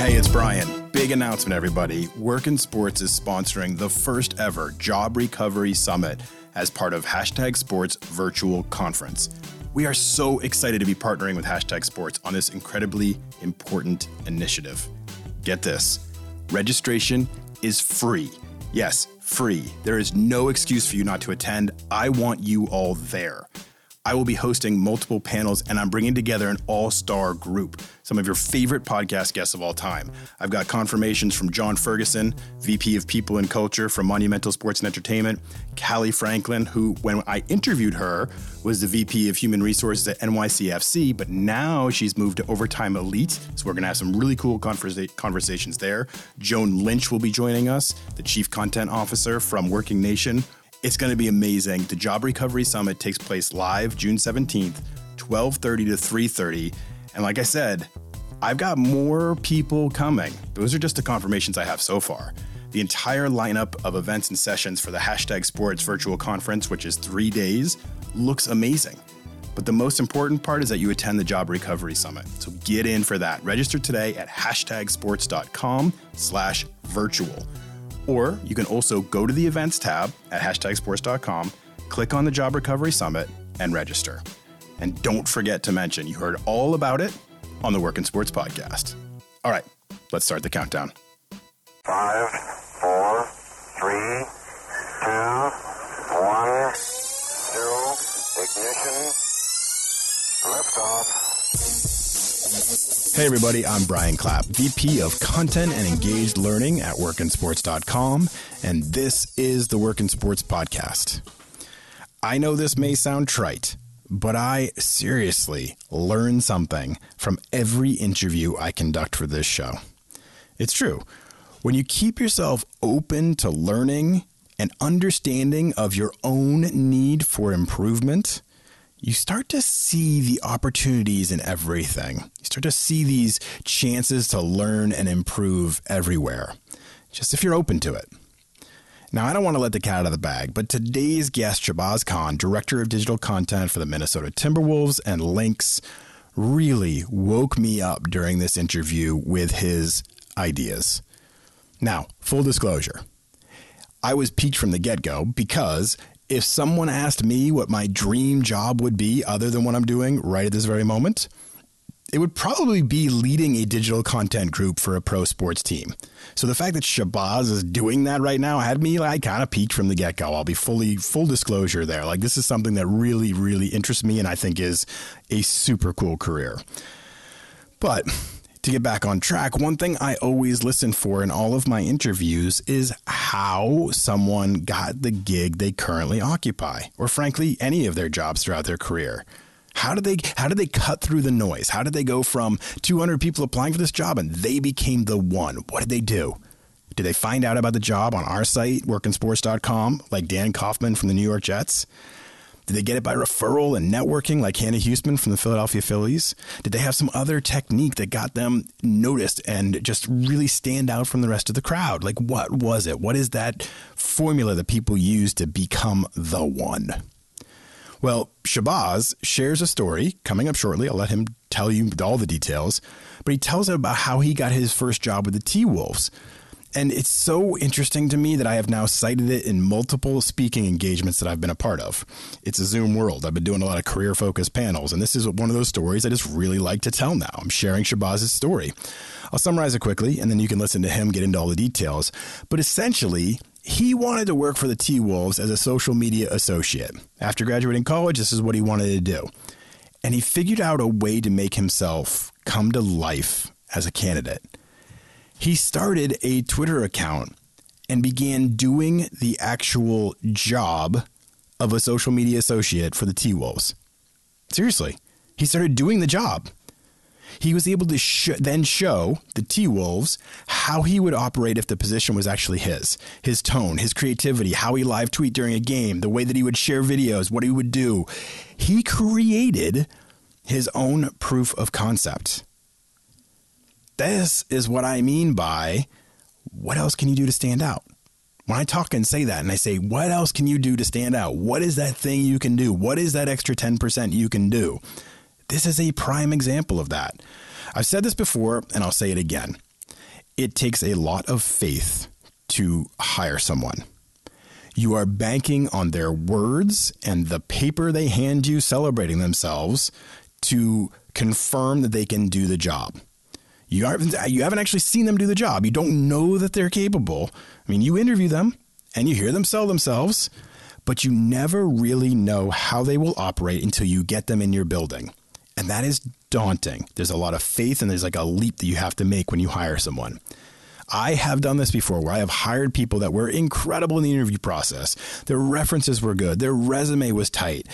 Hey, it's Brian. Big announcement, everybody. Work in Sports is sponsoring the first ever Job Recovery Summit as part of Hashtag Sports Virtual Conference. We are so excited to be partnering with Hashtag Sports on this incredibly important initiative. Get this registration is free. Yes, free. There is no excuse for you not to attend. I want you all there. I will be hosting multiple panels and I'm bringing together an all star group, some of your favorite podcast guests of all time. I've got confirmations from John Ferguson, VP of People and Culture from Monumental Sports and Entertainment, Callie Franklin, who, when I interviewed her, was the VP of Human Resources at NYCFC, but now she's moved to Overtime Elite. So we're going to have some really cool conversa- conversations there. Joan Lynch will be joining us, the Chief Content Officer from Working Nation. It's going to be amazing. The Job Recovery Summit takes place live June 17th, 12:30 to 3:30. And like I said, I've got more people coming. Those are just the confirmations I have so far. The entire lineup of events and sessions for the hashtag sports virtual conference, which is three days, looks amazing. But the most important part is that you attend the Job Recovery Summit. So get in for that. Register today at hashtag hashtagsports.com slash virtual. Or you can also go to the events tab at hashtagsports.com, click on the Job Recovery Summit, and register. And don't forget to mention you heard all about it on the Work in Sports podcast. All right, let's start the countdown. Five, four, three, two, one, zero, ignition, liftoff. Hey, everybody, I'm Brian Clapp, VP of Content and Engaged Learning at workinsports.com, and this is the Work in Sports Podcast. I know this may sound trite, but I seriously learn something from every interview I conduct for this show. It's true. When you keep yourself open to learning and understanding of your own need for improvement, you start to see the opportunities in everything. You start to see these chances to learn and improve everywhere, just if you're open to it. Now, I don't want to let the cat out of the bag, but today's guest, Shahbaz Khan, Director of Digital Content for the Minnesota Timberwolves and Lynx, really woke me up during this interview with his ideas. Now, full disclosure. I was piqued from the get go because if someone asked me what my dream job would be other than what I'm doing right at this very moment, it would probably be leading a digital content group for a pro sports team. So the fact that Shahbaz is doing that right now had me like kind of peaked from the get go. I'll be fully full disclosure there. Like this is something that really, really interests me and I think is a super cool career. But to get back on track, one thing I always listen for in all of my interviews is how someone got the gig they currently occupy, or frankly, any of their jobs throughout their career. How did they how did they cut through the noise? How did they go from 200 people applying for this job and they became the one? What did they do? Did they find out about the job on our site, workinsports.com, like Dan Kaufman from the New York Jets? Did they get it by referral and networking like Hannah Huesman from the Philadelphia Phillies? Did they have some other technique that got them noticed and just really stand out from the rest of the crowd? Like, what was it? What is that formula that people use to become the one? Well, Shahbaz shares a story coming up shortly. I'll let him tell you all the details, but he tells it about how he got his first job with the T Wolves. And it's so interesting to me that I have now cited it in multiple speaking engagements that I've been a part of. It's a Zoom world. I've been doing a lot of career focused panels, and this is one of those stories I just really like to tell now. I'm sharing Shahbaz's story. I'll summarize it quickly, and then you can listen to him get into all the details. But essentially, he wanted to work for the T Wolves as a social media associate. After graduating college, this is what he wanted to do. And he figured out a way to make himself come to life as a candidate he started a Twitter account and began doing the actual job of a social media associate for the T Wolves. Seriously, he started doing the job. He was able to sh- then show the T Wolves how he would operate if the position was actually his. His tone, his creativity, how he live tweet during a game, the way that he would share videos, what he would do. He created his own proof of concept. This is what I mean by what else can you do to stand out? When I talk and say that, and I say, what else can you do to stand out? What is that thing you can do? What is that extra 10% you can do? This is a prime example of that. I've said this before, and I'll say it again. it takes a lot of faith to hire someone. You are banking on their words and the paper they hand you celebrating themselves to confirm that they can do the job. You haven't, you haven't actually seen them do the job. You don't know that they're capable. I mean, you interview them and you hear them sell themselves, but you never really know how they will operate until you get them in your building. And that is daunting. There's a lot of faith and there's like a leap that you have to make when you hire someone. I have done this before where I have hired people that were incredible in the interview process. Their references were good, their resume was tight.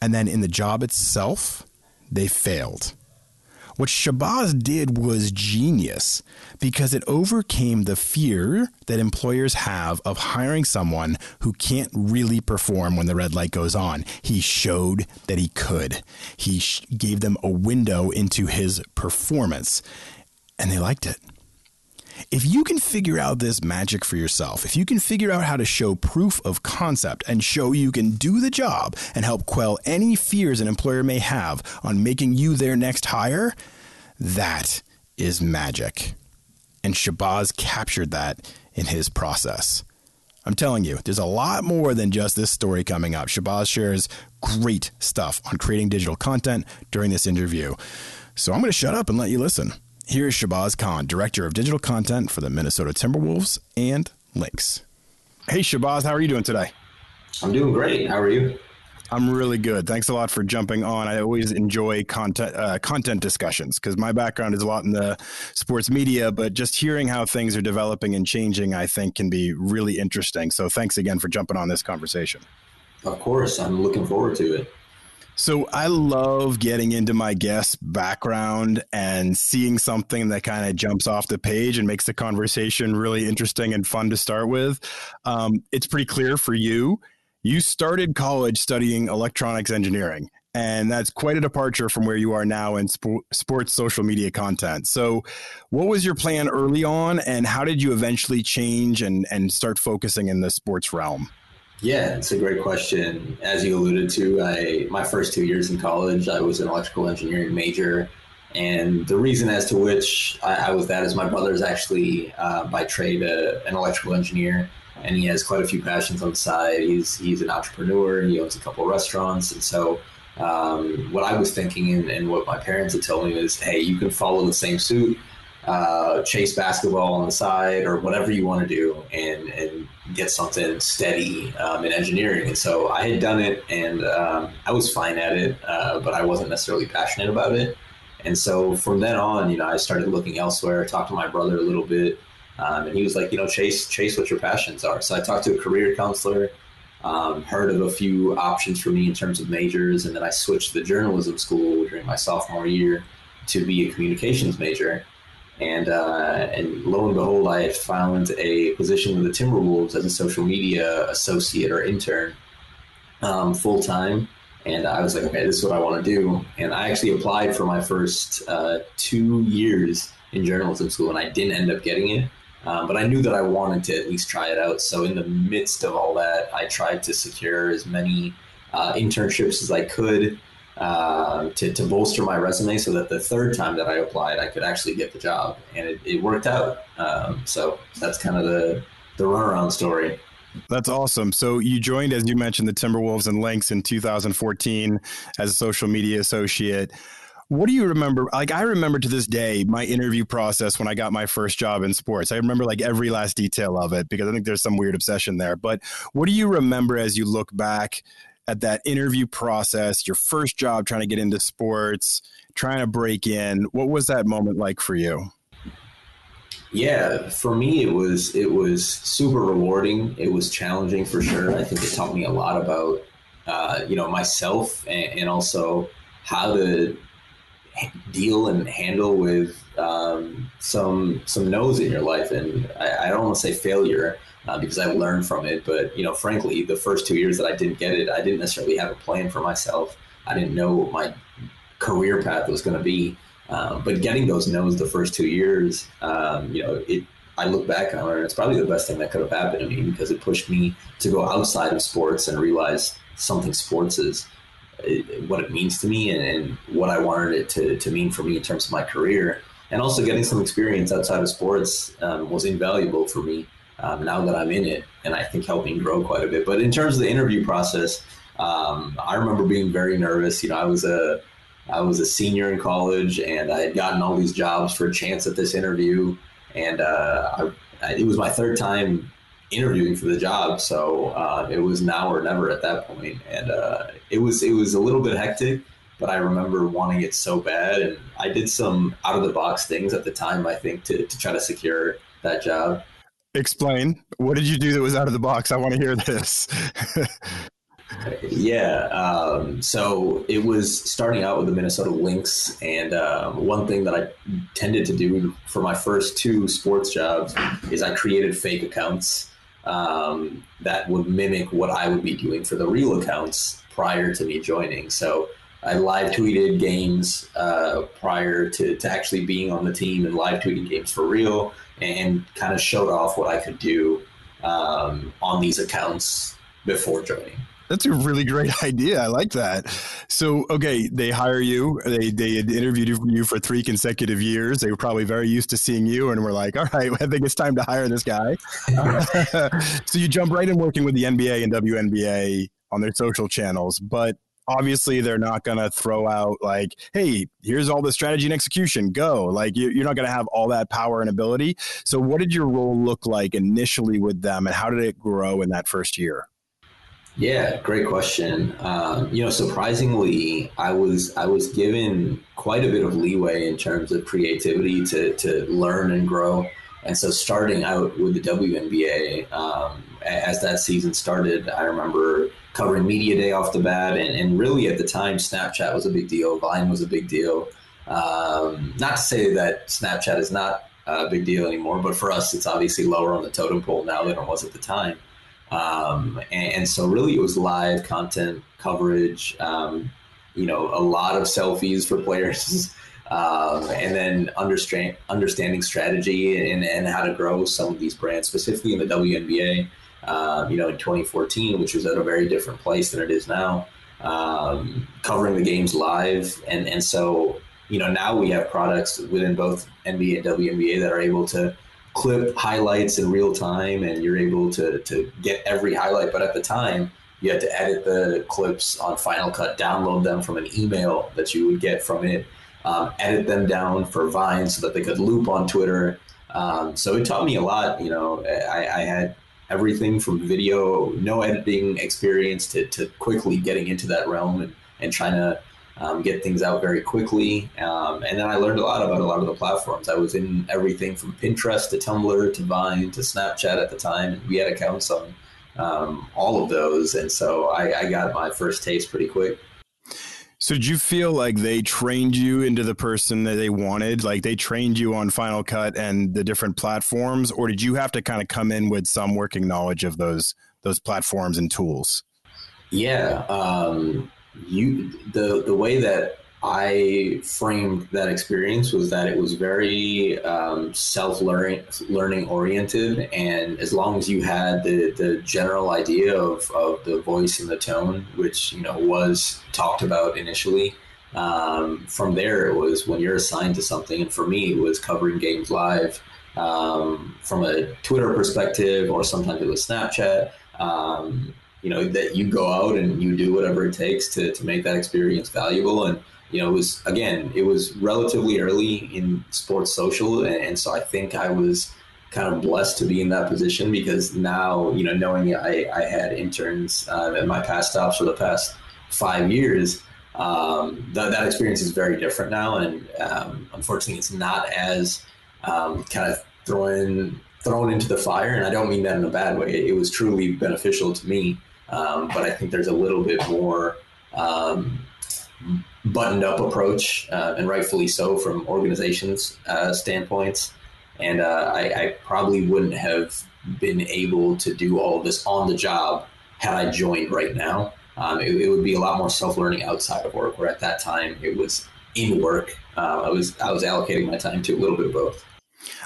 And then in the job itself, they failed. What Shahbaz did was genius because it overcame the fear that employers have of hiring someone who can't really perform when the red light goes on. He showed that he could. He sh- gave them a window into his performance, and they liked it. If you can figure out this magic for yourself, if you can figure out how to show proof of concept and show you can do the job and help quell any fears an employer may have on making you their next hire, that is magic. And Shahbaz captured that in his process. I'm telling you, there's a lot more than just this story coming up. Shahbaz shares great stuff on creating digital content during this interview. So I'm going to shut up and let you listen. Here is Shahbaz Khan, Director of Digital Content for the Minnesota Timberwolves and Lynx. Hey, Shahbaz, how are you doing today? I'm doing great. How are you? I'm really good. Thanks a lot for jumping on. I always enjoy content uh, content discussions because my background is a lot in the sports media, but just hearing how things are developing and changing, I think, can be really interesting. So thanks again for jumping on this conversation. Of course, I'm looking forward to it. So I love getting into my guest background and seeing something that kind of jumps off the page and makes the conversation really interesting and fun to start with. Um, it's pretty clear for you. You started college studying electronics engineering, and that's quite a departure from where you are now in sp- sports social media content. So, what was your plan early on, and how did you eventually change and, and start focusing in the sports realm? Yeah, it's a great question. As you alluded to, I my first two years in college, I was an electrical engineering major, and the reason as to which I, I was that is my brother is actually uh, by trade a, an electrical engineer, and he has quite a few passions on the side. He's he's an entrepreneur. He owns a couple of restaurants, and so um, what I was thinking and, and what my parents had told me is, hey, you can follow the same suit uh, chase basketball on the side or whatever you want to do and, and get something steady um, in engineering. And so I had done it and um, I was fine at it, uh, but I wasn't necessarily passionate about it. And so from then on, you know, I started looking elsewhere, talked to my brother a little bit. Um, and he was like, you know, chase, chase what your passions are. So I talked to a career counselor, um, heard of a few options for me in terms of majors. And then I switched to journalism school during my sophomore year to be a communications major and uh, and lo and behold, I had found a position with the Timberwolves as a social media associate or intern, um, full time. And I was like, okay, this is what I want to do. And I actually applied for my first uh, two years in journalism school, and I didn't end up getting it. Um, but I knew that I wanted to at least try it out. So in the midst of all that, I tried to secure as many uh, internships as I could uh, to, to bolster my resume so that the third time that I applied, I could actually get the job. And it, it worked out. Um, so that's kind of the, the runaround story. That's awesome. So you joined, as you mentioned, the Timberwolves and Lynx in 2014 as a social media associate. What do you remember? Like, I remember to this day my interview process when I got my first job in sports. I remember like every last detail of it because I think there's some weird obsession there. But what do you remember as you look back at that interview process, your first job trying to get into sports, trying to break in. What was that moment like for you? Yeah, for me it was it was super rewarding. It was challenging for sure. I think it taught me a lot about uh, you know myself and, and, also how to deal and handle with um, some some no's in your life. And I, I don't want to say failure uh, because I learned from it. But you know, frankly, the first two years that I didn't get it, I didn't necessarily have a plan for myself. I didn't know what my career path was going to be. Um, but getting those no's the first two years, um, you know, it. I look back on it, it's probably the best thing that could have happened to me because it pushed me to go outside of sports and realize something sports is, what it means to me and, and what I wanted it to, to mean for me in terms of my career. and also getting some experience outside of sports um, was invaluable for me um, now that I'm in it, and I think helping grow quite a bit. But in terms of the interview process, um, I remember being very nervous. You know, I was a I was a senior in college, and I had gotten all these jobs for a chance at this interview, and uh, I, it was my third time interviewing for the job, so uh, it was now or never at that point, and uh, it was it was a little bit hectic but I remember wanting it so bad. And I did some out of the box things at the time, I think, to, to try to secure that job. Explain. What did you do that was out of the box? I want to hear this. yeah. Um, so it was starting out with the Minnesota Lynx. And um, one thing that I tended to do for my first two sports jobs is I created fake accounts um, that would mimic what I would be doing for the real accounts prior to me joining. So I live tweeted games uh, prior to, to actually being on the team and live tweeting games for real and kind of showed off what I could do um, on these accounts before joining. That's a really great idea. I like that. So, okay, they hire you. They they had interviewed you for three consecutive years. They were probably very used to seeing you, and were like, "All right, I think it's time to hire this guy." so you jump right in working with the NBA and WNBA on their social channels. But obviously they're not going to throw out like hey here's all the strategy and execution go. Like you're not going to have all that power and ability. So what did your role look like initially with them and how did it grow in that first year? Yeah great question. Um, you know surprisingly i was i was given quite a bit of leeway in terms of creativity to to learn and grow. And so starting out with the WNBA, um, as that season started, I remember covering media day off the bat, and, and really at the time, Snapchat was a big deal, Vine was a big deal. Um, not to say that Snapchat is not a big deal anymore, but for us, it's obviously lower on the totem pole now than it was at the time. Um, and, and, so, really, it was live content coverage. Um, you know, a lot of selfies for players. Um, and then understand, understanding strategy and, and how to grow some of these brands, specifically in the WNBA um, you know, in 2014, which was at a very different place than it is now, um, covering the games live. And, and so, you know, now we have products within both NBA and WNBA that are able to clip highlights in real time and you're able to, to get every highlight. But at the time, you had to edit the clips on Final Cut, download them from an email that you would get from it, um, edit them down for Vine so that they could loop on Twitter. Um, so it taught me a lot. You know, I, I had everything from video, no editing experience to, to quickly getting into that realm and, and trying to um, get things out very quickly. Um, and then I learned a lot about a lot of the platforms. I was in everything from Pinterest to Tumblr to Vine to Snapchat at the time. We had accounts on um, all of those. And so I, I got my first taste pretty quick. So did you feel like they trained you into the person that they wanted? Like they trained you on Final Cut and the different platforms, or did you have to kind of come in with some working knowledge of those those platforms and tools? Yeah, um, you the the way that I framed that experience was that it was very um, self learning oriented, and as long as you had the the general idea of, of the voice and the tone, which you know was talked about initially, um, from there it was when you're assigned to something, and for me it was covering games live um, from a Twitter perspective, or sometimes it was Snapchat. Um, you know that you go out and you do whatever it takes to to make that experience valuable and you know, it was again, it was relatively early in sports social, and, and, so I think I was kind of blessed to be in that position because now, you know, knowing I, I had interns uh, at my past stops for the past five years, um, that, that experience is very different now, and um, unfortunately, it's not as um, kind of thrown thrown into the fire, and I don't mean that in a bad way. It was truly beneficial to me, um, but I think there's a little bit more um, buttoned up approach, uh, and rightfully so from organizations' uh, standpoints. And uh, I, I, probably wouldn't have been able to do all this on the job had I joined right now. Um, it, it, would be a lot more self learning outside of work, where at that time it was in work. Uh, I was I was allocating my time to a little bit of both.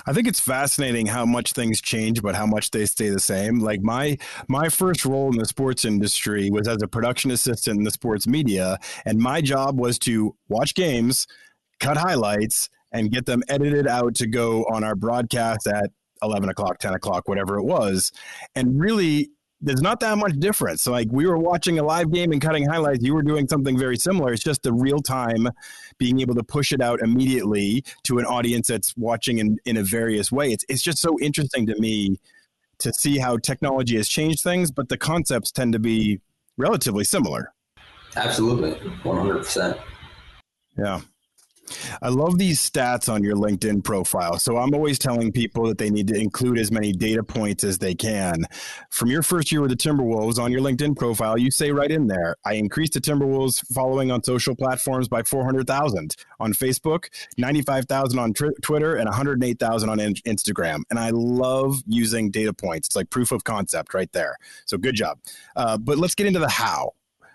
I think it's fascinating how much things change, but how much they stay the same. Like my my first role in the sports industry was as a production assistant in the sports media, and my job was to watch games, cut highlights, and get them edited out to go on our broadcast at 11 o'clock, 10 o'clock, whatever it was. And really, there's not that much difference. So like we were watching a live game and cutting highlights, you were doing something very similar. It's just the real time being able to push it out immediately to an audience that's watching in, in a various way. It's it's just so interesting to me to see how technology has changed things, but the concepts tend to be relatively similar. Absolutely. 100%. Yeah. I love these stats on your LinkedIn profile. So I'm always telling people that they need to include as many data points as they can. From your first year with the Timberwolves on your LinkedIn profile, you say right in there, I increased the Timberwolves following on social platforms by 400,000 on Facebook, 95,000 on tr- Twitter, and 108,000 on in- Instagram. And I love using data points. It's like proof of concept right there. So good job. Uh, but let's get into the how.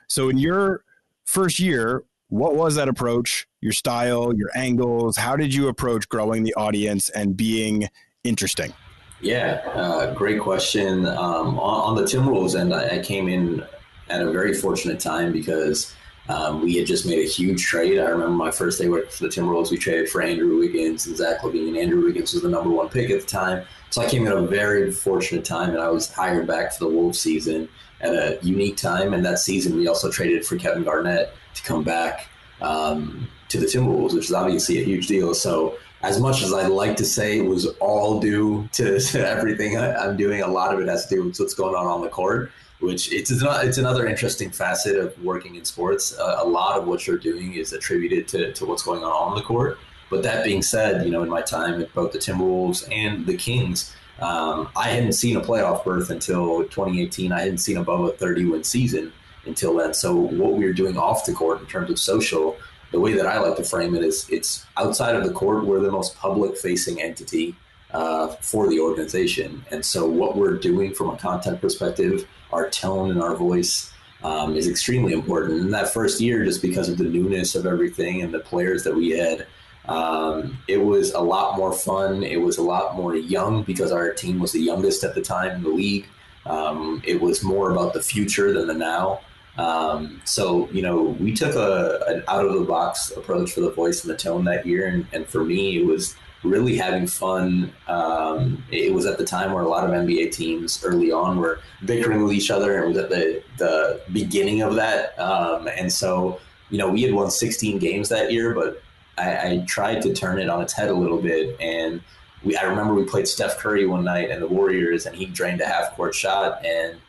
So in your first year, what was that approach? Your style your angles? How did you approach growing the audience and being interesting? Yeah uh, great question. Um, on, on, the timberwolves end I, I, came in at a very fortunate time because um, we had just made a huge trade. I remember my first day working for the timberwolves we traded for andrew wiggins and zach lavine and andrew wiggins was the number one pick at the time. So i came in a very fortunate time and i was hired back for the wolves season at a unique time and that season we also traded for kevin garnett to come back um, to the Timberwolves, which is obviously a huge deal. So, as much as I'd like to say it was all due to, to everything I, am doing, a lot of it has to do with what's going on on the court. Which it's it's another interesting facet of working in sports. Uh, a lot of what you're doing is attributed to, to what's going on on the court. But that being said, you know, in my time at both the Timberwolves and the Kings, um, I hadn't seen a playoff berth until 2018. I hadn't seen above a 30 win season until then. So what we were doing off the court in terms of social, the way that I like to frame it is it's outside of the court, we're the most public facing entity uh, for the organization. And so what we're doing from a content perspective, our tone and our voice um, is extremely important. In that first year, just because of the newness of everything and the players that we had, um, it was a lot more fun. It was a lot more young because our team was the youngest at the time in the league. Um, it was more about the future than the now. Um, so you know, we took a an out of the box approach for the voice and the tone that year, and, and for me, it was really having fun. Um, it was at the time where a lot of NBA teams early on were bickering with each other, and was at the the beginning of that. Um, and so, you know, we had won 16 games that year, but I, I tried to turn it on its head a little bit and. We, I remember we played Steph Curry one night and the Warriors, and he drained a half court shot, and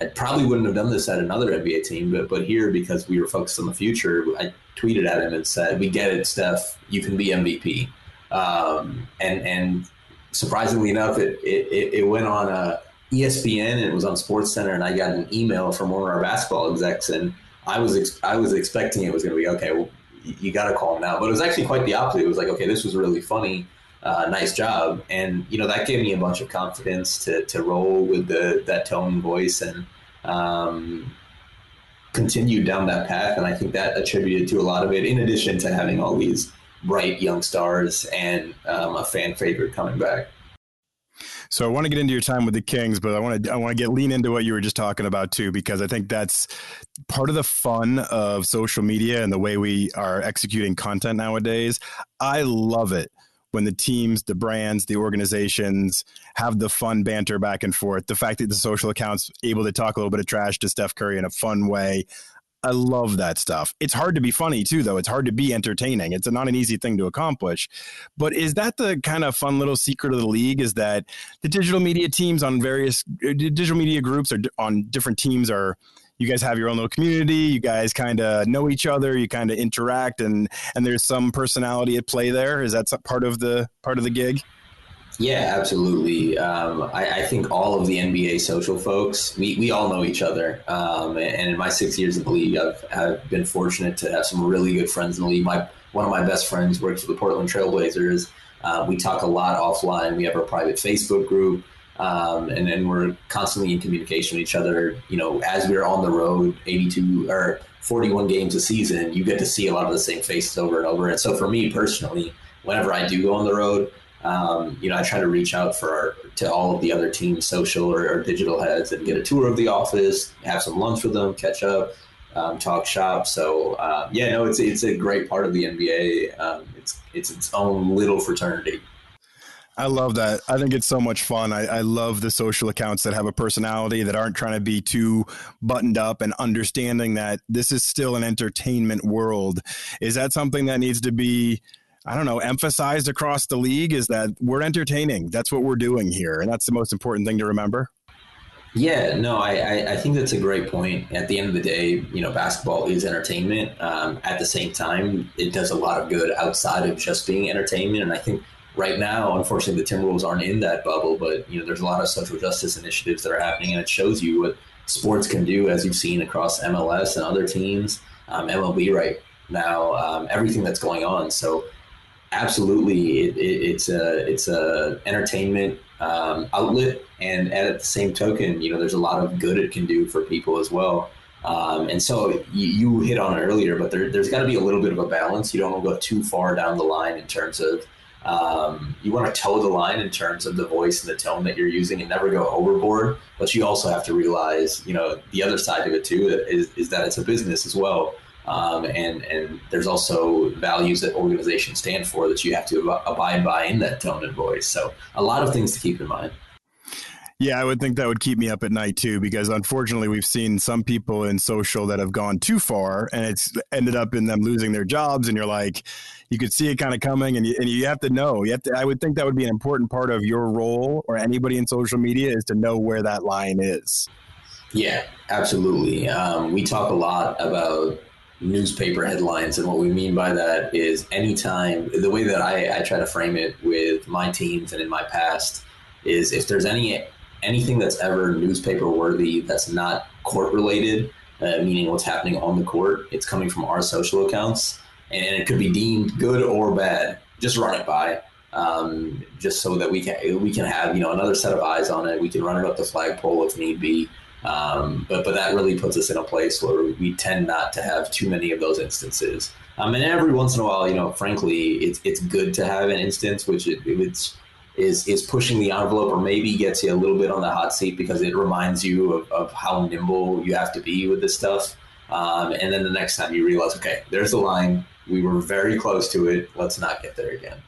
I probably wouldn't have done this at another NBA team, but but here because we were focused on the future, I tweeted at him and said, "We get it, Steph. You can be MVP." Um, and and surprisingly enough, it it, it went on a uh, ESPN and it was on Sports Center, and I got an email from one of our basketball execs, and I was ex- I was expecting it was going to be okay. Well, you, got to call him now, but it was actually quite the opposite. It was like, okay, this was really funny uh, nice job. And you know that gave me a bunch of confidence to to roll with the that tone voice and um, continue down that path. And I think that attributed to a lot of it, in addition to having all these bright young stars and um, a fan favorite coming back. So I want to get into your time with the Kings, but I want to I want to get lean into what you were just talking about too, because I think that's part of the fun of social media and the way we are executing content nowadays. I love it when the teams, the brands, the organizations have the fun banter back and forth. The fact that the social accounts able to talk a little bit of trash to Steph Curry in a fun way. I love that stuff. It's hard to be funny too, though. It's hard to be entertaining. It's not an easy thing to accomplish. But is that the kind of fun little secret of the league? Is that the digital media teams on various uh, digital media groups or on different teams are you guys have your own little community. You guys kind of know each other. You kind of interact, and and there's some personality at play there. Is that part of the part of the gig? Yeah, absolutely. Um, I, I, think all of the NBA social folks, we, we all know each other. Um, and in my six years in the league, I've, I've been fortunate to have some really good friends in the league. My one of my best friends works for the Portland Trailblazers. Uh, we talk a lot offline. We have our private Facebook group. Um, and then we're constantly in communication with each other. You know, as we're on the road, 82 or 41 games a season, you get to see a lot of the same faces over and over. And so for me personally, whenever I do go on the road, um, you know, I try to reach out for our, to all of the other team social or, or, digital heads and get a tour of the office, have some lunch with them, catch up, um, talk shop. So uh, yeah, no, it's it's a great part of the NBA. Um, it's it's its own little fraternity. I love that. I think it's so much fun. I, I, love the social accounts that have a personality that aren't trying to be too buttoned up and understanding that this is still an entertainment world. Is that something that needs to be, I don't know, emphasized across the league? Is that we're entertaining? That's what we're doing here. And that's the most important thing to remember. Yeah, no, I, I think that's a great point. At the end of the day, you know, basketball is entertainment. Um, at the same time, it does a lot of good outside of just being entertainment. And I think right now, unfortunately, the Timberwolves aren't in that bubble. But you know, there's a lot of social justice initiatives that are happening, and it shows you what sports can do, as you've seen across MLS and other teams, um, MLB right now, um, everything that's going on. So, absolutely, it, it, it's a it's a entertainment um, outlet, and at the same token, you know, there's a lot of good it can do for people as well. Um, and so you, you, hit on it earlier, but there, there's got to be a little bit of a balance. You don't want to go too far down the line in terms of um, you want to toe the line in terms of the voice and the tone that you're using and never go overboard. But you also have to realize, you know, the other side of it too is, is that it's a business as well. Um, and and there's also values that organizations stand for that you have to abide by in that tone and voice. So a lot of things to keep in mind. Yeah, I would think that would keep me up at night too, because unfortunately, we've seen some people in social that have gone too far, and it's ended up in them losing their jobs. And you're like, you could see it kind of coming, and you, and you have to know. You have to. I would think that would be an important part of your role, or anybody in social media, is to know where that line is. Yeah, absolutely. Um, we talk a lot about newspaper headlines. And what we mean by that is anytime, the way that I, I try to frame it with my teams and in my past is if there's any anything that's ever newspaper worthy that's not court related, uh, meaning what's happening on the court, it's coming from our social accounts, and it could be deemed good or bad. Just run it by, um, just so that we can we can have you know another set of eyes on it. We can run it up the flagpole if need be. Um, but but that really puts us in a place where we tend not to have too many of those instances. Um, and every once in a while, you know, frankly, it's it's good to have an instance which it, it's is is pushing the envelope or maybe gets you a little bit on the hot seat because it reminds you of, of how nimble you have to be with this stuff. Um, and then the next time you realize, okay, there's the line. We were very close to it. Let's not get there again.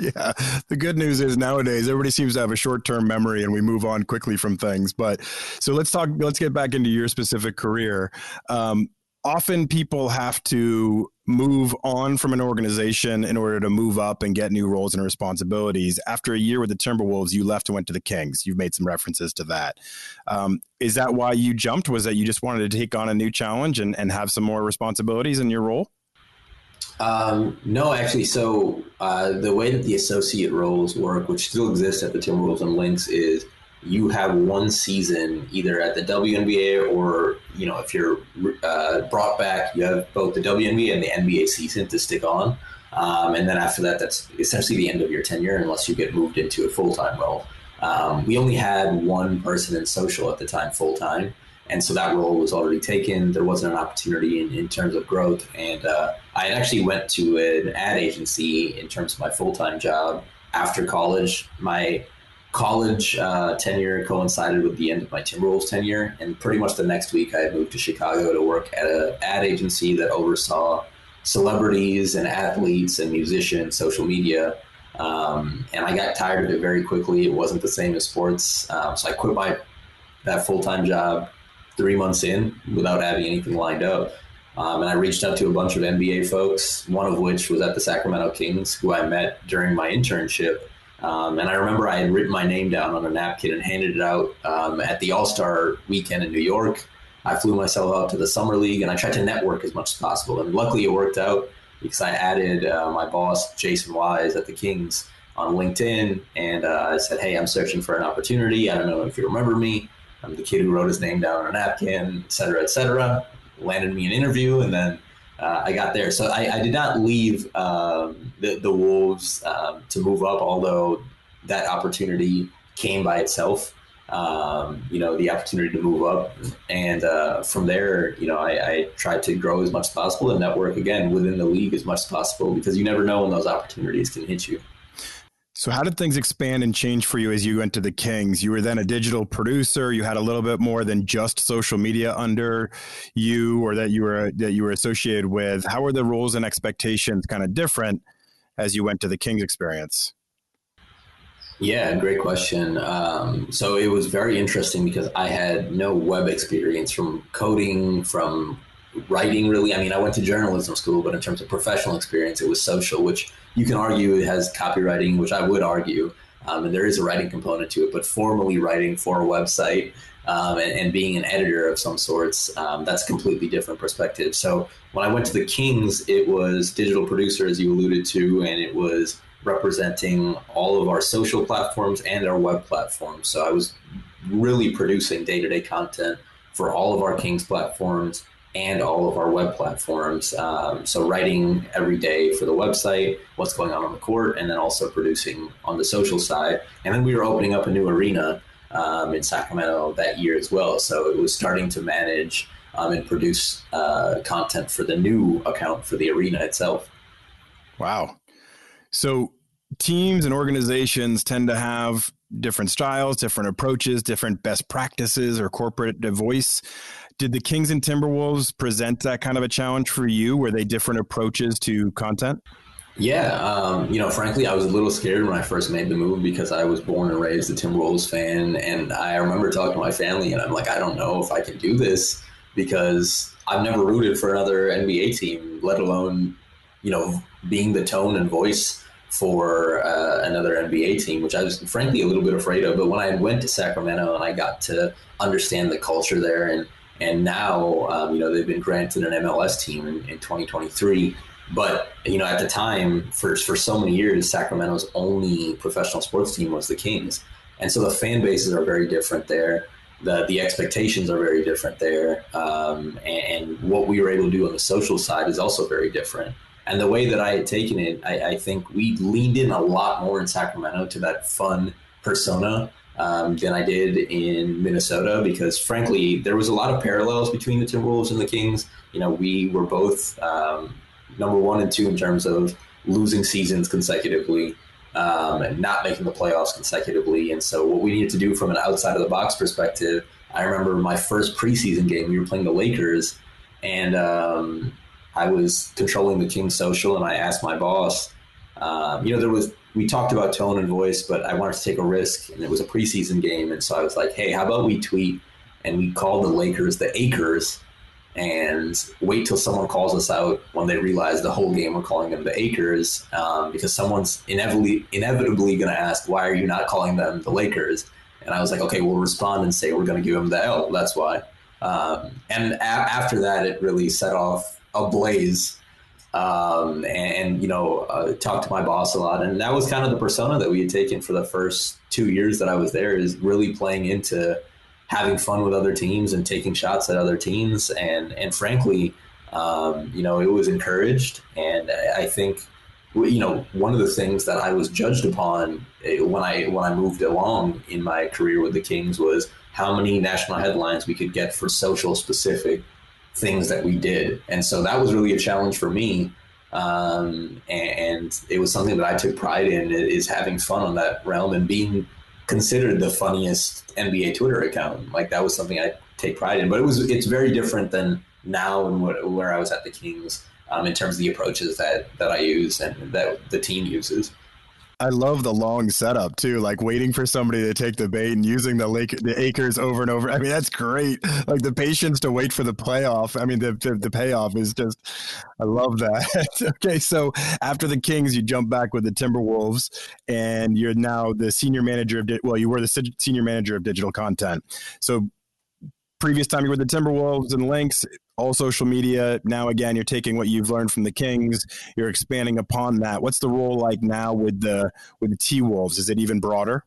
Yeah. The good news is nowadays everybody seems to have a short term memory and we move on quickly from things. But so let's talk, let's get back into your specific career. Um, often people have to move on from an organization in order to move up and get new roles and responsibilities. After a year with the Timberwolves, you left and went to the Kings. You've made some references to that. Um, is that why you jumped? Was that you just wanted to take on a new challenge and, and have some more responsibilities in your role? Um, no, actually. So uh, the way that the associate roles work, which still exists at the Timberwolves and Lynx, is you have one season either at the WNBA or you know if you're uh, brought back, you have both the WNBA and the NBA season to stick on, um, and then after that, that's essentially the end of your tenure unless you get moved into a full time role. Um, we only had one person in social at the time full time, and so that role was already taken. There wasn't an opportunity in, in terms of growth, and uh, I actually went to an ad agency in terms of my full time job after college. My college uh, tenure coincided with the end of my Timberwolves tenure, and pretty much the next week I moved to Chicago to work at an ad agency that oversaw celebrities and athletes and musicians, social media. Um, and I got tired of it very quickly. It wasn't the same as sports, um, so I quit my that full time job three months in without having anything lined up. Um, and I reached out to a bunch of NBA folks, one of which was at the Sacramento Kings, who I met during my internship. Um, and I remember I had written my name down on a napkin and handed it out um, at the All Star weekend in New York. I flew myself out to the Summer League and I tried to network as much as possible. And luckily it worked out because I added uh, my boss, Jason Wise at the Kings, on LinkedIn. And uh, I said, Hey, I'm searching for an opportunity. I don't know if you remember me. I'm the kid who wrote his name down on a napkin, et cetera, et cetera. Landed me an interview and then uh, I got there. So I, I did not leave um, the, the Wolves um, to move up, although that opportunity came by itself. Um, you know, the opportunity to move up. And uh, from there, you know, I, I, tried to grow as much as possible and network again within the league as much as possible because you never know when those opportunities can hit you. So, how did things expand and change for you as you went to the Kings? You were then a digital producer. You had a little bit more than just social media under you, or that you were that you were associated with. How were the roles and expectations kind of different? as you went to the Kings experience? Yeah, great question. Um, so it was very interesting because I had no web experience from coding, from writing, really. I mean, I went to journalism school, but in terms of professional experience, it was social, which you can argue it has copywriting, which I would argue. Um, and there is a writing component to it, but formally writing for a website um, and, and, being an editor of some sorts, um, that's a completely different perspective. So when I went to the Kings, it was digital producer, as you alluded to, and it was representing all of our social platforms and our web platforms. So I was really producing day to day content for all of our Kings platforms and all of our web platforms. Um, so writing every day for the website, what's going on on the court, and then also producing on the social side. And then we were opening up a new arena um, in Sacramento that year as well. So it was starting to manage um, and produce uh, content for the new account for the arena itself. Wow. So teams and organizations tend to have different styles, different approaches, different best practices or corporate voice. Did the Kings and Timberwolves present that kind of a challenge for you? Were they different approaches to content? Yeah, um, you know, frankly, I was a little scared when I first made the move because I was born and raised a Timberwolves fan, and I remember talking to my family, and I'm like, I don't know if I can do this because I've never rooted for another NBA team, let alone, you know, being the tone and voice for uh, another NBA team, which I was frankly a little bit afraid of. But when I went to Sacramento and I got to understand the culture there, and and now um, you know they've been granted an MLS team in, in 2023. But you know, at the time, for for so many years, Sacramento's only professional sports team was the Kings, and so the fan bases are very different there. The the expectations are very different there, um, and, and what we were able to do on the social side is also very different. And the way that I had taken it, I, I think we leaned in a lot more in Sacramento to that fun persona um, than I did in Minnesota because, frankly, there was a lot of parallels between the Timberwolves and the Kings. You know, we were both um, number one and two in terms of losing seasons consecutively um, and not making the playoffs consecutively. And so, what we needed to do from an outside of the box perspective, I remember my first preseason game, we were playing the Lakers, and um, I was controlling the King social, and I asked my boss, um, you know, there was we talked about tone and voice, but I wanted to take a risk, and it was a preseason game, and so I was like, hey, how about we tweet and we call the Lakers the Acres, and wait till someone calls us out when they realize the whole game we're calling them the Acres, um, because someone's inevitably inevitably going to ask, why are you not calling them the Lakers? And I was like, okay, we'll respond and say we're going to give them the L. That's why. Um, and a- after that, it really set off ablaze um, and, and, you know uh, talked to my boss a lot. And that was kind of the persona that we had taken for the first two years that i was there is really playing into having fun with other teams and taking shots at other teams. And and frankly um, you know it was encouraged. And i think you know one of the things that i was judged upon eh, when i when i moved along in my career with the kings was how many national headlines we could get for social specific things that we did. And so that was really a challenge for me. Um, and it was something that I took pride in is having fun on that realm and being considered the funniest NBA Twitter account. Like that was something I take pride in, but it was, it's very different than now and where I was at the Kings um, in terms of the approaches that, that I use and that the team uses. I love the long setup too, like waiting for somebody to take the bait and using the lake the acres over and over. I mean, that's great. Like the patience to wait for the playoff. I mean, the the, the payoff is just. I love that. okay, so after the Kings, you jump back with the Timberwolves, and you're now the senior manager of. Well, you were the senior manager of digital content. So previous time you were the Timberwolves and Lynx, all social media. Now, again, you're taking what you've learned from the Kings, you're expanding upon that. What's the role like now with the with the T Wolves? Is it even broader?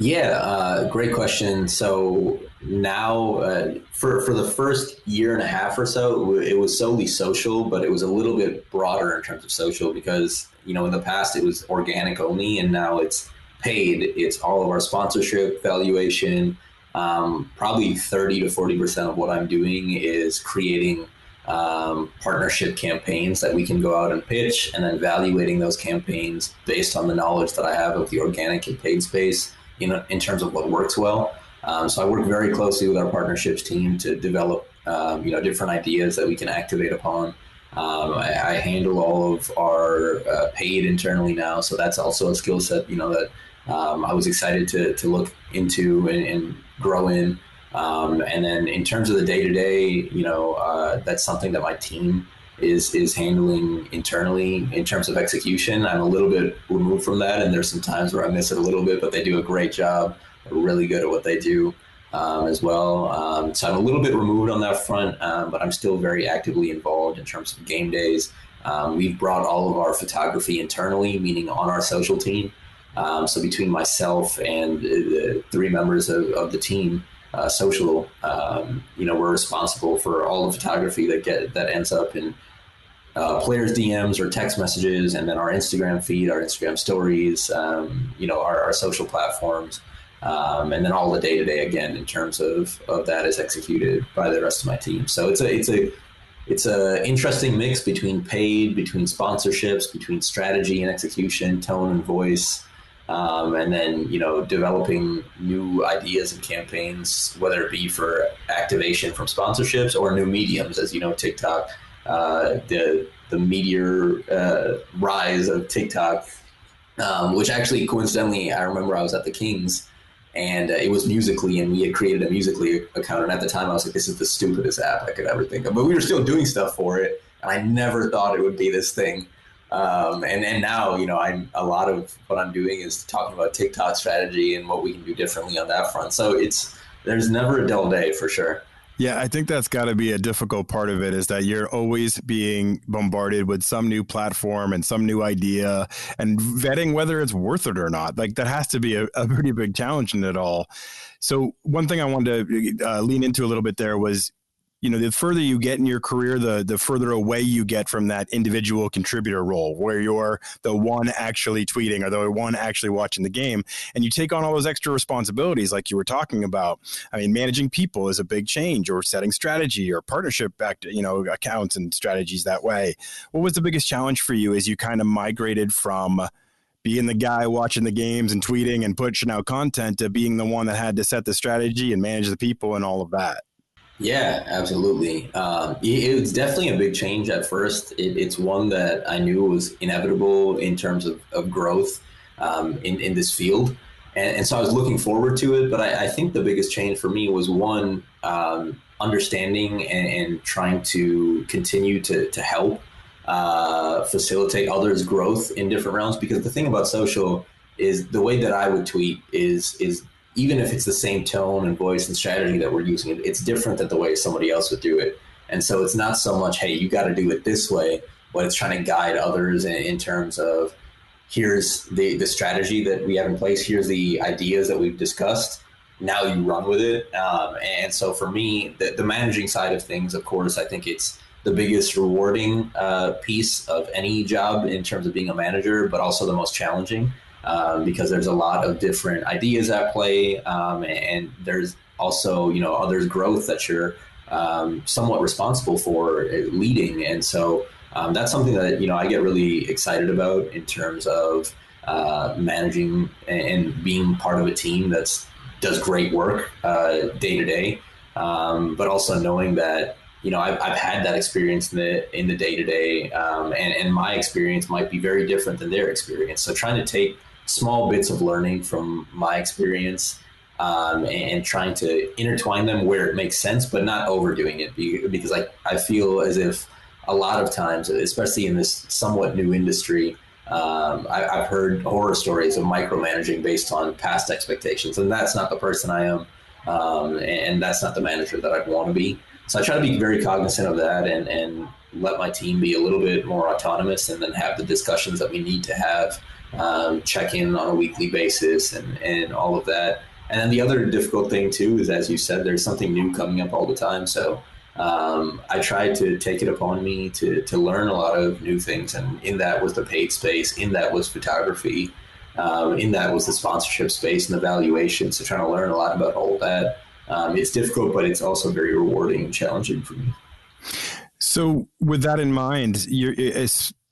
Yeah, uh, great question. So now, uh, for for the first year and a half or so, it was solely social, but it was a little bit broader in terms of social because you know in the past it was organic only, and now it's paid. It's all of our sponsorship valuation um, probably 30 to 40% of what I'm doing is creating um, partnership campaigns that we can go out and pitch and then evaluating those campaigns based on the knowledge that I have of the organic and paid space in, in terms of what works well. Um, so I work very closely with our partnerships team to develop um, you know different ideas that we can activate upon. Um, I, I, handle all of our uh, paid internally now, so that's also a skill set you know that um, I was excited to to look into and, and grow in. Um, and then in terms of the day to day, you know, uh, that's something that my team is is handling internally in terms of execution. I'm a little bit removed from that, and there's some times where I miss it a little bit, but they do a great job. They're really good at what they do um, as well. Um, so I'm a little bit removed on that front, um, but I'm still very actively involved in terms of game days. Um, we've brought all of our photography internally, meaning on our social team. Um, so between myself and the three members of, of the team, uh, social, um, you know, we're responsible for all the photography that get that ends up in uh, players' DMs or text messages, and then our Instagram feed, our Instagram stories, you know, our, our social platforms. Um, and then all the day to day again in terms of, of that is executed by the rest of my team. So it's a it's a it's a interesting mix between paid, between sponsorships, between strategy and execution, tone and voice, um, and then you know developing new ideas and campaigns, whether it be for activation from sponsorships or new mediums, as you know, TikTok, uh, the the meteor uh, rise of TikTok, um, which actually coincidentally, I remember I was at the Kings and uh, it was Musical.ly, and we had created a Musical.ly account. And at the time, I was like, "This is the stupidest app I could ever think of." But we were still doing stuff for it, and I never thought it would be this thing. Um, and and now, you know, I'm a lot of what I'm doing is talking about TikTok strategy and what we can do differently on that front. So it's there's never a dull day for sure. Yeah, I think that's got to be a difficult part of it is that you're always being bombarded with some new platform and some new idea and vetting whether it's worth it or not. Like that has to be a, a pretty big challenge in it all. So one thing I wanted to uh, lean into a little bit there was you know the further you get in your career the the further away you get from that individual contributor role where you're the one actually tweeting or the one actually watching the game and you take on all those extra responsibilities like you were talking about. I mean managing people is a big change or setting strategy or partnership back you know accounts and strategies that way. What was the biggest challenge for you as you kind of migrated from being the guy watching the games and tweeting and pushing out content to being the one that had to set the strategy and manage the people and all of that yeah, absolutely. Um, it, was definitely a big change at first. It, it's one that I knew was inevitable in terms of, of growth um, in, in this field. And, and, so I was looking forward to it. But I, I think the biggest change for me was one, um, understanding and, and, trying to continue to, to help uh, facilitate others' growth in different realms. Because the thing about social is the way that I would tweet is is even if it's the same tone and voice and strategy that we're using, it's different than the way somebody else would do it. And so it's not so much, hey, you got to do it this way, but it's trying to guide others in, in, terms of here's the, the strategy that we have in place, here's the ideas that we've discussed. Now you run with it. Um, and so for me, the, the, managing side of things, of course, I think it's the biggest rewarding uh, piece of any job in terms of being a manager, but also the most challenging um, because there's a lot of different ideas at play, um, and there's also you know others' growth that you're um, somewhat responsible for leading, and so um, that's something that you know I get really excited about in terms of uh, managing and being part of a team that's does great work uh, day to day, um, but also knowing that you know I've, I've had that experience in the in the day to day, and and my experience might be very different than their experience. So trying to take small bits of learning from my experience um, and trying to intertwine them where it makes sense, but not overdoing it because I, I feel as if a lot of times, especially in this somewhat new industry, um, I, have heard horror stories of micromanaging based on past expectations, and that's not the person I am, um, and that's not the manager that I want to be. So I try to be very cognizant of that and, and let my team be a little bit more autonomous, and then have the discussions that we need to have um, check in on a weekly basis and, and all of that. And then the other difficult thing too is, as you said, there's something new coming up all the time. So um, I tried to take it upon me to, to learn a lot of new things. And in that was the paid space, in that was photography, um, in that was the sponsorship space and the valuation. So trying to learn a lot about all that. Um, it's difficult, but it's also very rewarding and challenging for me. So, with that in mind, you're,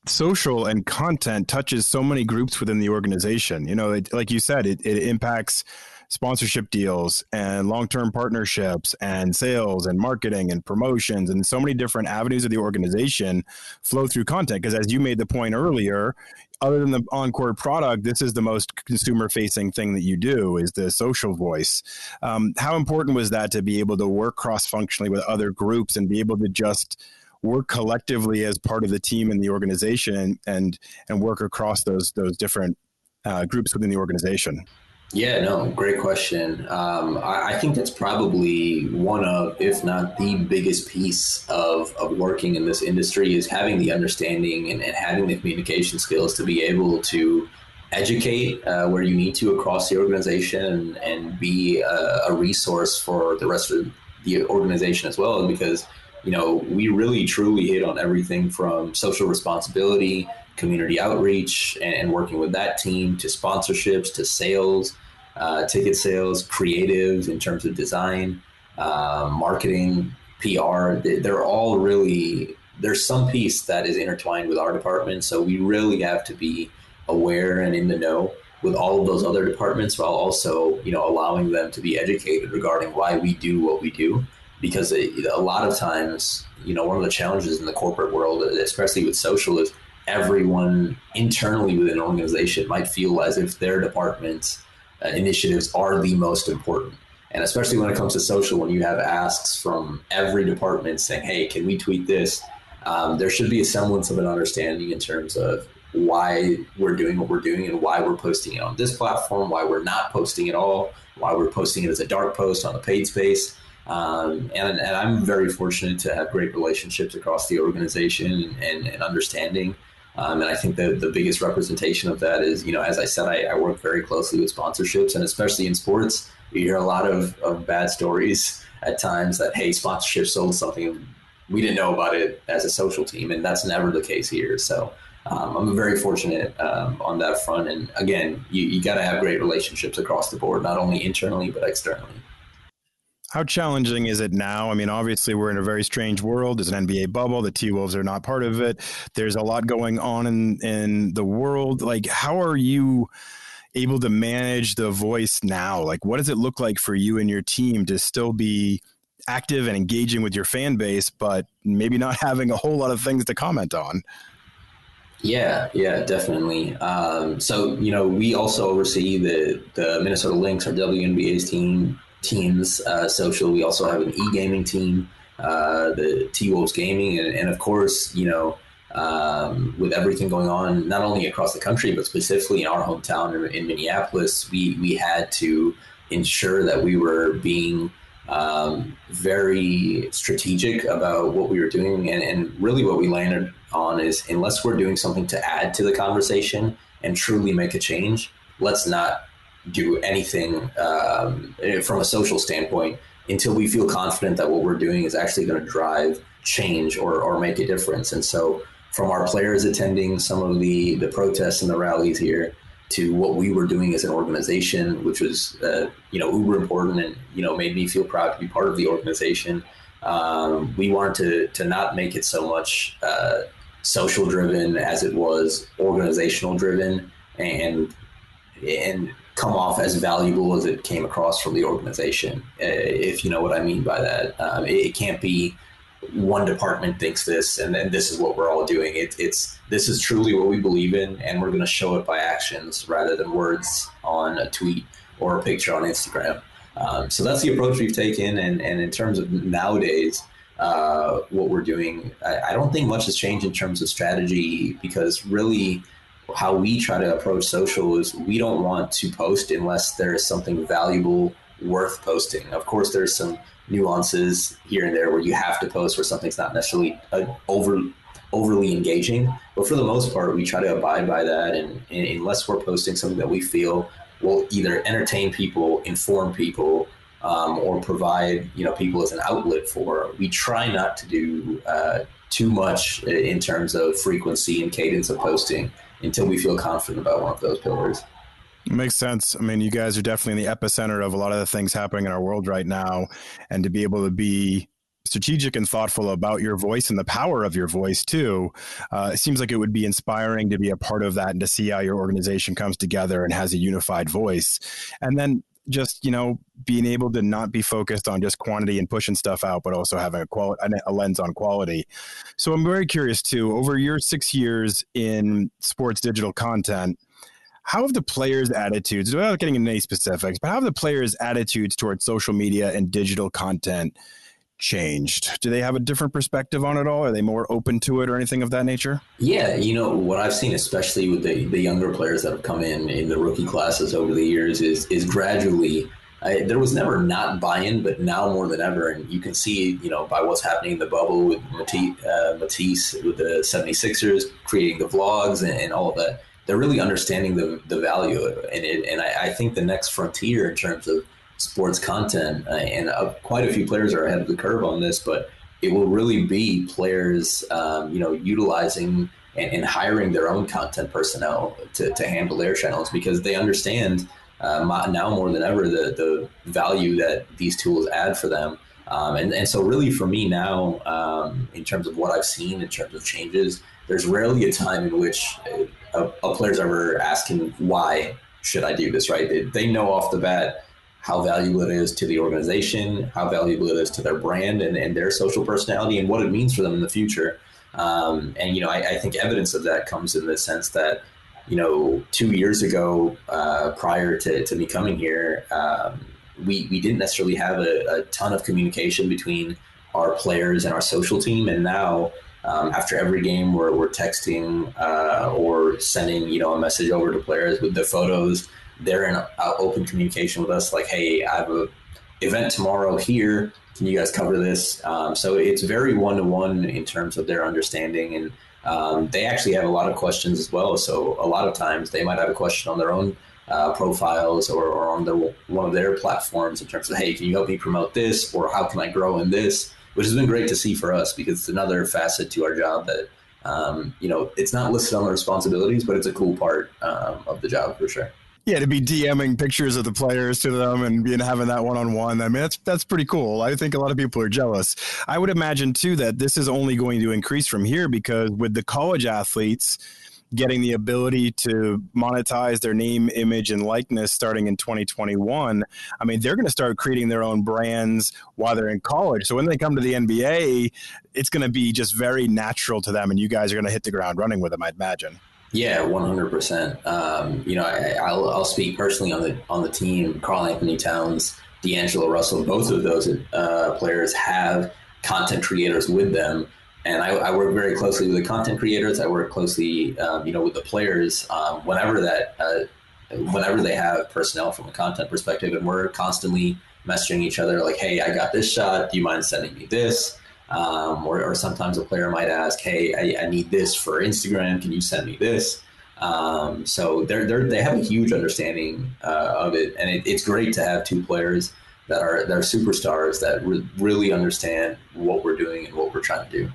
social and content touches so many groups within the organization. You know, it, like you said, it, it impacts sponsorship deals and long-term partnerships and sales and marketing and promotions and so many different avenues of the organization flow through content because as you made the point earlier other than the encore product this is the most consumer facing thing that you do is the social voice um, how important was that to be able to work cross functionally with other groups and be able to just work collectively as part of the team and the organization and and work across those those different uh, groups within the organization yeah, no, great question. Um, I, I, think that's probably one of, if not the biggest piece of, of working in this industry is having the understanding and, and having the communication skills to be able to educate uh, where you need to across the organization and, be a, a, resource for the rest of the organization as well. Because, you know, we really truly hit on everything from social responsibility community outreach and, working with that team to sponsorships to sales, uh, ticket sales, creatives in terms of design, uh, marketing, PR. They're all really, there's some piece that is intertwined with our department. So we really have to be aware and in the know with all of those other departments while also, you know, allowing them to be educated regarding why we do what we do. Because a lot of times, you know, one of the challenges in the corporate world, especially with social, is everyone internally within an organization might feel as if their department's uh, initiatives are the most important. And especially when it comes to social, when you have asks from every department saying, hey, can we tweet this? Um, there should be a semblance of an understanding in terms of why we're doing what we're doing and why we're posting it on this platform, why we're not posting it all, why we're posting it as a dark post on the paid space. Um, and, and, I'm very fortunate to have great relationships across the organization and, and understanding um, and I think the, the biggest representation of that is, you know, as I said, I, I, work very closely with sponsorships, and especially in sports, you hear a lot of, of bad stories at times that, hey, sponsorship sold something. We didn't know about it as a social team, and that's never the case here. So um, I'm very fortunate um, on that front. And again, you, you got to have great relationships across the board, not only internally, but externally. How challenging is it now? I mean, obviously, we're in a very strange world. There's an NBA bubble. The T Wolves are not part of it. There's a lot going on in, in the world. Like, how are you able to manage the voice now? Like, what does it look like for you and your team to still be active and engaging with your fan base, but maybe not having a whole lot of things to comment on? Yeah, yeah, definitely. Um, so, you know, we also oversee the, the Minnesota Lynx, our WNBA's team, teams uh, social. We also have an e-gaming team, uh, the T Wolves Gaming, and, and, of course, you know, um, with everything going on, not only across the country but specifically in our hometown in, in Minneapolis, we we had to ensure that we were being um, very strategic about what we were doing, and, and really what we landed on is unless we're doing something to add to the conversation and truly make a change, let's not do anything um, from a social standpoint until we feel confident that what we're doing is actually going to drive change or, or make a difference. And so, from our players attending some of the, the protests and the rallies here to what we were doing as an organization, which was uh, you know uber important and you know made me feel proud to be part of the organization. Um, we wanted to to not make it so much uh, social driven as it was organizational driven, and and come off as valuable as it came across from the organization, uh, if you know what I mean by that. Um, it, it, can't be one department thinks this and then this is what we're all doing. It, it's this is truly what we believe in, and we're going to show it by actions rather than words on a tweet or a picture on Instagram. Um, so that's the approach we've taken, and, and in terms of nowadays. Uh, what we're doing, I, I don't think much has changed in terms of strategy because really how we try to approach social is we don't want to post unless there is something valuable worth posting. Of course, there's some nuances here and there where you have to post where something's not necessarily uh, over overly engaging. But for the most part, we try to abide by that. And, and, unless we're posting something that we feel will either entertain people, inform people, um, or provide you know people as an outlet for, we try not to do uh, too much in terms of frequency and cadence of posting until we feel confident about one of those pillars. It makes sense. I mean, you guys are definitely in the epicenter of a lot of the things happening in our world right now. And to be able to be strategic and thoughtful about your voice and the power of your voice, too, uh, it seems like it would be inspiring to be a part of that and to see how your organization comes together and has a unified voice. And then just you know being able to not be focused on just quantity and pushing stuff out, but also having a quality a lens on quality. So I'm very curious too. Over your six years in sports digital content, how have the players' attitudes, without getting into any specifics, but how have the players' attitudes towards social media and digital content changed? Do they have a different perspective on it all? Are they more open to it or anything of that nature? Yeah, you know what I've seen, especially with the, the younger players that have come in in the rookie classes over the years, is is gradually. I, there was never not buy-in, but now more than ever, and you can see, you know, by what's happening in the bubble with Matisse, uh, Matisse with the 76ers, creating the vlogs and, and, all that. They're really understanding the, the value of it. And, it, and I, I think the next frontier in terms of sports content, uh, and uh, quite a few players are ahead of the curve on this. But it will really be players, um, you know, utilizing and, and, hiring their own content personnel to, to handle their channels because they understand uh, now more than ever the the value that these tools add for them. Um, and, and so really for me now, um, in terms of what I've seen in terms of changes, there's rarely a time in which a, a player's ever asking why should I do this, right? They, they know off the bat how valuable it is to the organization, how valuable it is to their brand and, and their social personality, and what it means for them in the future. Um, and you know, I, I, think evidence of that comes in the sense that you know, two years ago, uh, prior to, to me coming here, um, we we didn't necessarily have a, a, ton of communication between our players and our social team, and now. Um, after every game, we're, we're texting uh, or sending, you know, a message over to players with the photos they're in open communication with us, like, hey, I have a event tomorrow here. Can you guys cover this? Um, so it's very one to one in terms of their understanding, and um, they actually have a lot of questions as well. So a lot of times they might have a question on their own uh, profiles or, or on their one of their platforms in terms of, hey, can you help me promote this, or how can I grow in this? Which has been great to see for us because it's another facet to our job that um, you know it's not listed on the responsibilities, but it's a cool part um, of the job for sure yeah, to be DMing pictures of the players to them and being having that one on one. I mean, that's that's pretty cool. I think a lot of people are jealous. I would imagine too that this is only going to increase from here because with the college athletes getting the ability to monetize their name, image, and likeness starting in 2021, I mean, they're going to start creating their own brands while they're in college. So when they come to the NBA, it's going to be just very natural to them, and you guys are going to hit the ground running with them, I'd imagine. Yeah, one hundred percent. Um, you know, I, will I'll speak personally on the on the team. Karl-Anthony Towns, D'Angelo Russell, both of those uh, players have content creators with them, and I, I, work very closely with the content creators. I work closely, um, you know, with the players um, whenever that uh, whenever they have personnel from a content perspective, and we're constantly messaging each other like, "Hey, I got this shot. Do you mind sending me this?" Um, or, or, sometimes a player might ask, "Hey, I, I, need this for Instagram. Can you send me this?" Um, so they're, they're, they have a huge understanding uh, of it, and it, it's great to have two players that are that are superstars that re- really understand what we're doing and what we're trying to do.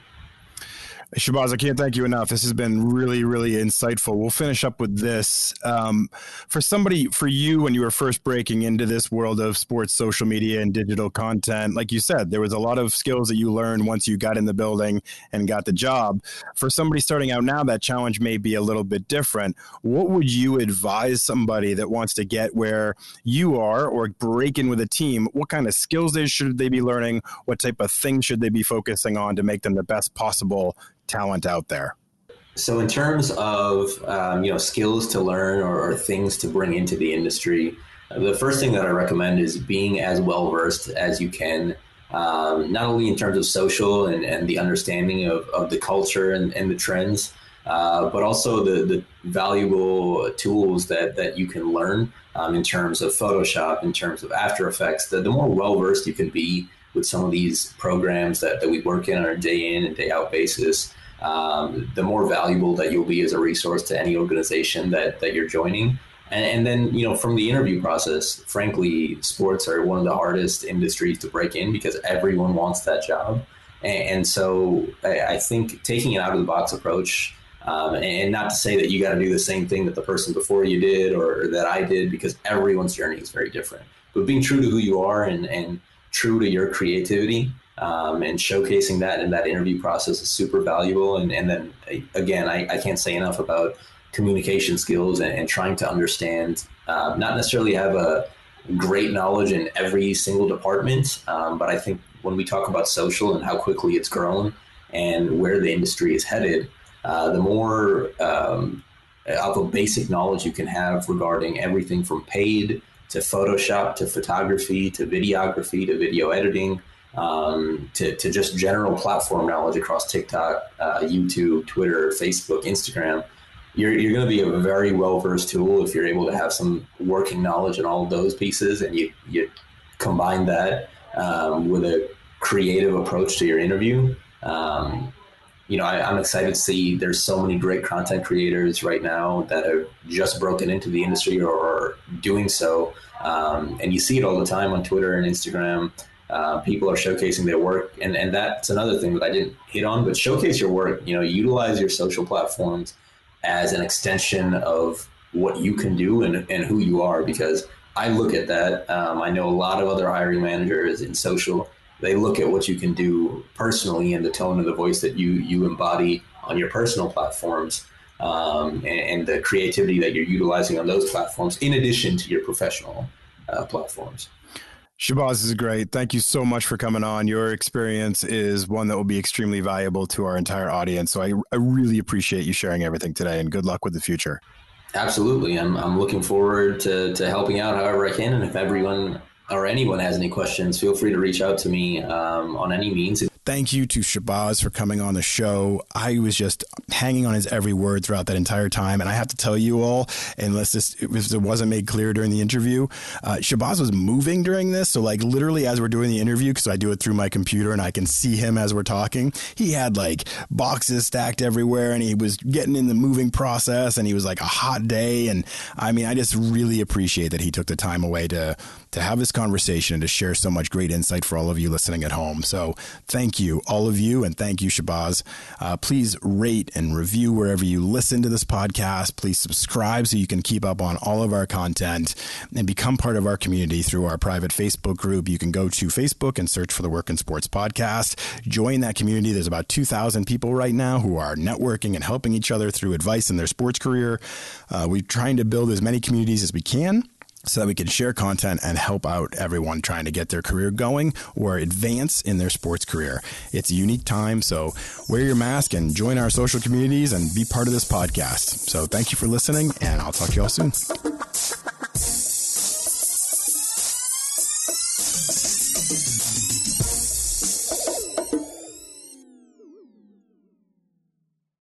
Shahbaz, I can't thank you enough. This has been really, really insightful. We'll finish up with this. Um, for somebody, for you, when you were first breaking into this world of sports social media and digital content, like you said, there was a lot of skills that you learned once you got in the building and got the job. For somebody starting out now, that challenge may be a little bit different. What would you advise somebody that wants to get where you are or break in with a team? What kind of skills should they be learning? What type of things should they be focusing on to make them the best possible talent out there? So, in terms of um, you know skills to learn or, or, things to bring into the industry, the first thing that I recommend is being as well versed as you can, um, not only in terms of social and, and the understanding of, of the culture and, and the trends, uh, but also the, the valuable tools that, that you can learn um, in terms of Photoshop, in terms of After Effects. The, the more well versed you can be with some of these programs that, that we work in on a day in and day out basis, um, the more valuable that you'll be as a resource to any organization that, that you're joining. And, and, then, you know, from the interview process, frankly, sports are one of the hardest industries to break in because everyone wants that job. And, and so I, I, think taking an out of the box approach, um, and not to say that you got to do the same thing that the person before you did or, that I did, because everyone's journey is very different. But being true to who you are and, and true to your creativity um, and showcasing that in that interview process is super valuable. And, and then again, I, I can't say enough about communication skills and, and trying to understand, um, not necessarily have a, great knowledge in every single department. Um, but I think when we talk about social and how quickly it's grown and where the industry is headed, uh, the more um, of a basic knowledge you can have regarding everything from paid to Photoshop to photography to videography to video editing um, to, to just general platform knowledge across TikTok, uh, YouTube, Twitter, Facebook, Instagram. You're, you're going to be a very well versed tool if you're able to have some working knowledge in all of those pieces and you, you combine that um, with a creative approach to your interview. Um, you know, I, am excited to see there's so many great content creators right now that have just broken into the industry or, doing so. Um, and you see it all the time on Twitter and Instagram. Uh, people are showcasing their work, and and that's another thing that I didn't hit on. But showcase your work. You know, utilize your social platforms as an extension of what you can do and and who you are. Because I look at that. Um, I know a lot of other hiring managers in social. They look at what you can do personally and the tone of the voice that you you embody on your personal platforms. Um, and, and, the creativity that you're utilizing on those platforms, in addition to your professional uh, platforms. Shahbaz is great. Thank you so much for coming on. Your experience is one that will be extremely valuable to our entire audience. So I, I really appreciate you sharing everything today and good luck with the future. Absolutely. I'm, I'm looking forward to, to helping out however I can. And if everyone or anyone has any questions, feel free to reach out to me um, on any means. Thank you to Shahbaz for coming on the show. I was just hanging on his every word throughout that entire time. And I have to tell you all, unless this if it wasn't made clear during the interview, uh, Shahbaz was moving during this. So, like, literally, as we're doing the interview, because I do it through my computer and I can see him as we're talking, he had like boxes stacked everywhere and he was getting in the moving process and he was like a hot day. And I mean, I just really appreciate that he took the time away to to have this conversation and to share so much great insight for all of you listening at home. So thank you, all of you, and thank you, Shahbaz. Uh, please rate and review wherever you listen to this podcast. Please subscribe so you can keep up on all of our content and become part of our community through our private Facebook group. You can go to Facebook and search for the Work in Sports Podcast. Join that community. There's about 2,000 people right now who are networking and helping each other through advice in their sports career. Uh, we're trying to build as many communities as we can so that we can share content and help out everyone trying to get their career going or advance in their sports career. It's a unique time, so wear your mask and join our social communities and be part of this podcast. So thank you for listening, and I'll talk to you all soon.